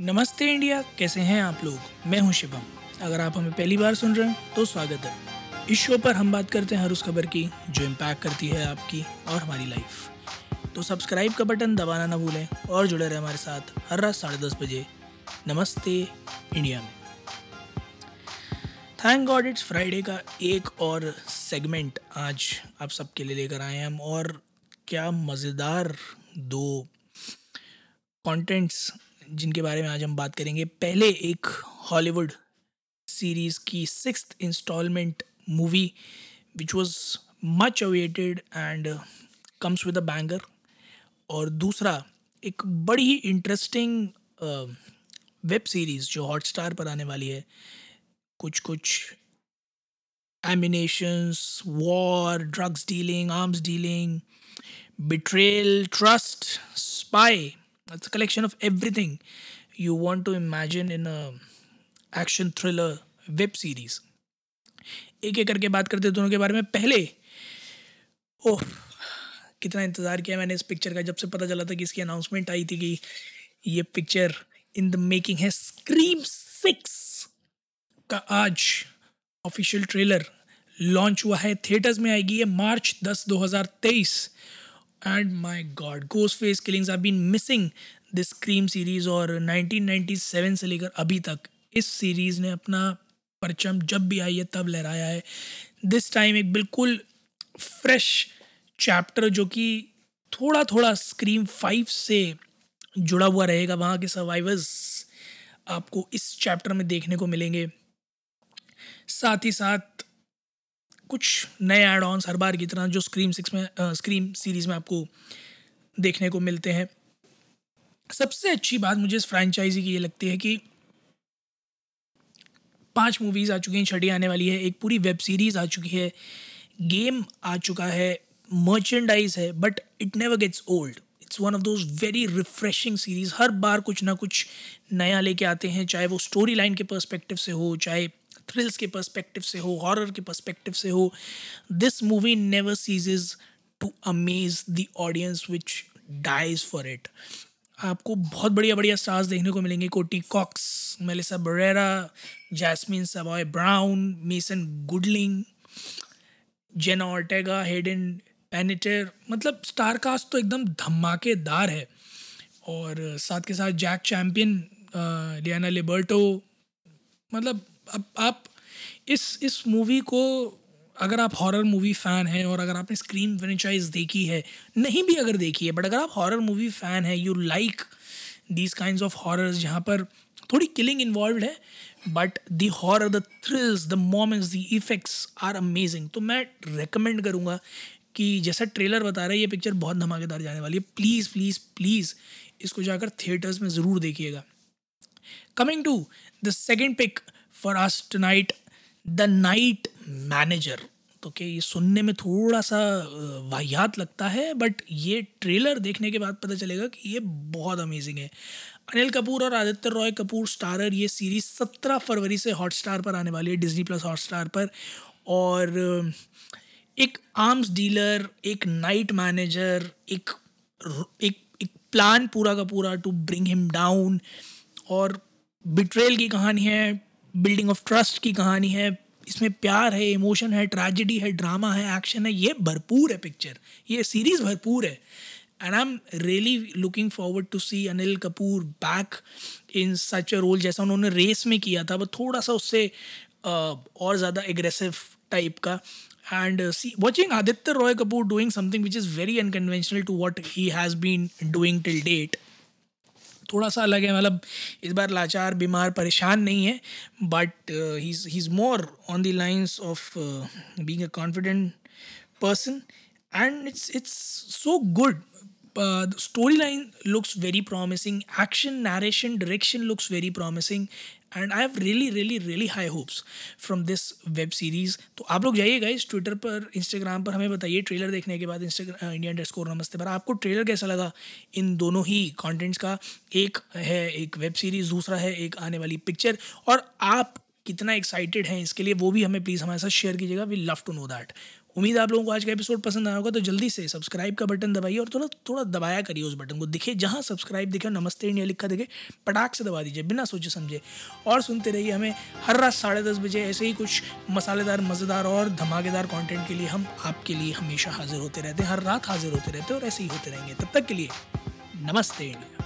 नमस्ते इंडिया, कैसे हैं आप लोग? मैं हूँ शिवम अगर आप हमें पहली बार सुन रहे हैं तो स्वागत है। इस शो पर हम बात करते हैं हर उस खबर की, जो इम्पैक्ट करती है आपकी और हमारी लाइफ तो सब्सक्राइब का बटन दबाना ना भूलें और जुड़े रहे हमारे साथ हर रात साढ़े दस बजे। नमस्ते इंडिया में। थैंक गॉड इट्स फ्राइडे का एक और सेगमेंट आज आप सबके लिए लेकर आए हैं हम और क्या मज़ेदार दो कंटेंट्स जिनके बारे में आज हम बात करेंगे। पहले एक हॉलीवुड सीरीज़ की six installment movie which was much awaited and comes with a banger और दूसरा, एक बड़ी ही इंटरेस्टिंग वेब सीरीज़ जो हॉटस्टार पर आने वाली है। कुछ कुछ emanations war drugs dealing arms dealing betrayal trust spy. it's a collection of everything you want to imagine in a action thriller web series एक एक करके बात करते दोनों के बारे में। पहले, ओह, कितना इंतज़ार किया मैंने इस पिक्चर का। जब से पता चला था कि इसकी अनाउंसमेंट आई थी कि ये पिक्चर इन द मेकिंग है। स्क्रीम सिक्स का आज ऑफिशियल ट्रेलर लॉन्च हुआ है। थिएटर्स में आएगी ये मार्च दस 2023 and my god Ghostface killings I been missing this Scream series और 1997 से लेकर अभी तक। इस सीरीज़ ने अपना परचम जब भी आई है, तब लहराया है। दिस टाइम एक बिल्कुल फ्रेश चैप्टर जो कि थोड़ा थोड़ा स्क्रीम फाइव से जुड़ा हुआ रहेगा। वहाँ के सर्वाइवर्स आपको इस चैप्टर में देखने को मिलेंगे। साथ ही साथ कुछ नए एड ऑन्स हर बार की तरह जो स्क्रीम सिक्स में स्क्रीम सीरीज़ में आपको देखने को मिलते हैं। सबसे अच्छी बात मुझे इस फ्रेंचाइजी की ये लगती है कि पाँच मूवीज़ आ चुकी हैं, छठी आने वाली है, एक पूरी वेब सीरीज़ आ चुकी है गेम आ चुका है मर्चेंडाइज है but it never gets old it's one of those very refreshing series हर बार कुछ ना कुछ नया लेके आते हैं, चाहे वो स्टोरी लाइन के पर्सपेक्टिव से हो, चाहे थ्रिल्स के पर्सपेक्टिव से हो हॉरर के पर्सपेक्टिव से हो this movie never ceases to amaze the audience which dies for it आपको बहुत बढ़िया बढ़िया स्टार्स देखने को मिलेंगे। Courteney Cox, Melissa Barrera, Jasmin Savoy Brown, Mason Gooding, Jenna Ortega Hayden Panettiere मतलब स्टार कास्ट तो एकदम धमाकेदार है। और साथ के साथ जैक चैम्पियन लियाना लिबर्टो मतलब अब आप इस इस मूवी को अगर आप हॉरर मूवी फ़ैन हैं और अगर आपने स्क्रीन फ्रेंचाइज देखी है, नहीं भी अगर देखी है बट अगर आप हॉरर मूवी फ़ैन हैं you like these kind of horrors जहाँ पर थोड़ी किलिंग इन्वॉल्व है but the horror the thrills the moments the effects are amazing तो मैं रिकमेंड करूँगा कि जैसा ट्रेलर बता रहा है, ये पिक्चर बहुत धमाकेदार जाने वाली है। प्लीज़ प्लीज़ प्लीज़ इसको जाकर थिएटर्स में ज़रूर देखिएगा। Coming to the second pick for us tonight the night manager तो क्या ये सुनने में थोड़ा सा वाहियात लगता है? बट ये ट्रेलर देखने के बाद पता चलेगा कि ये बहुत अमेजिंग है। अनिल कपूर और आदित्य रॉय कपूर स्टारर ये सीरीज़ सत्रह फरवरी से हॉटस्टार पर आने वाली है डिज्नी प्लस हॉटस्टार पर। और एक आर्म्स डीलर एक नाइट मैनेजर एक एक एक प्लान पूरा का पूरा टू ब्रिंग हिम डाउन और बिट्रेल की कहानी है बिल्डिंग ऑफ़ ट्रस्ट की कहानी है। इसमें प्यार है, इमोशन है, ट्रेजिडी है, ड्रामा है, एक्शन है, ये भरपूर है पिक्चर। ये सीरीज़ भरपूर है। And I am really looking forward to see Anil Kapoor back in such a role जैसा उन्होंने रेस में किया था बट थोड़ा सा उससे और ज़्यादा एग्रेसिव टाइप का। And see watching Aditya Roy Kapoor doing something which is very unconventional to what he has been doing till date थोड़ा सा अलग है मतलब इस बार लाचार, बीमार, परेशान नहीं है but he is more on the lines of being a confident person and it's it's so good story line looks very promising action narration direction looks very promising and I have really really really high hopes from this web series तो आप लोग जाइएगा इस Twitter पर Instagram पर, हमें बताइए trailer देखने के बाद इंस्टाग्राम इंडिया इंडर स्कोर नमस्ते पर। आपको ट्रेलर कैसा लगा इन दोनों ही कॉन्टेंट्स का? एक है एक वेब सीरीज़ दूसरा है एक आने वाली पिक्चर और आप कितना एक्साइटेड हैं इसके लिए, वो भी हमें प्लीज़ हमारे साथ शेयर कीजिएगा। We love to know that उम्मीद आप लोगों को आज का एपिसोड पसंद आया होगा तो जल्दी से सब्सक्राइब का बटन दबाइए और थोड़ा थोड़ा दबाया करिए उस बटन को। दिखे, जहाँ सब्सक्राइब दिखे, नमस्ते इंडिया लिखा दिखे, पटाख से दबा दीजिए, बिना सोचे समझे। और सुनते रहिए हमें हर रात साढ़े दस बजे ऐसे ही कुछ मसालेदार, मज़ेदार और धमाकेदार कॉन्टेंट के लिए हम आपके लिए हमेशा हाजिर होते रहते हैं, हर रात हाजिर होते रहते हैं और ऐसे ही होते रहेंगे। तब तक के लिए नमस्ते इंडिया।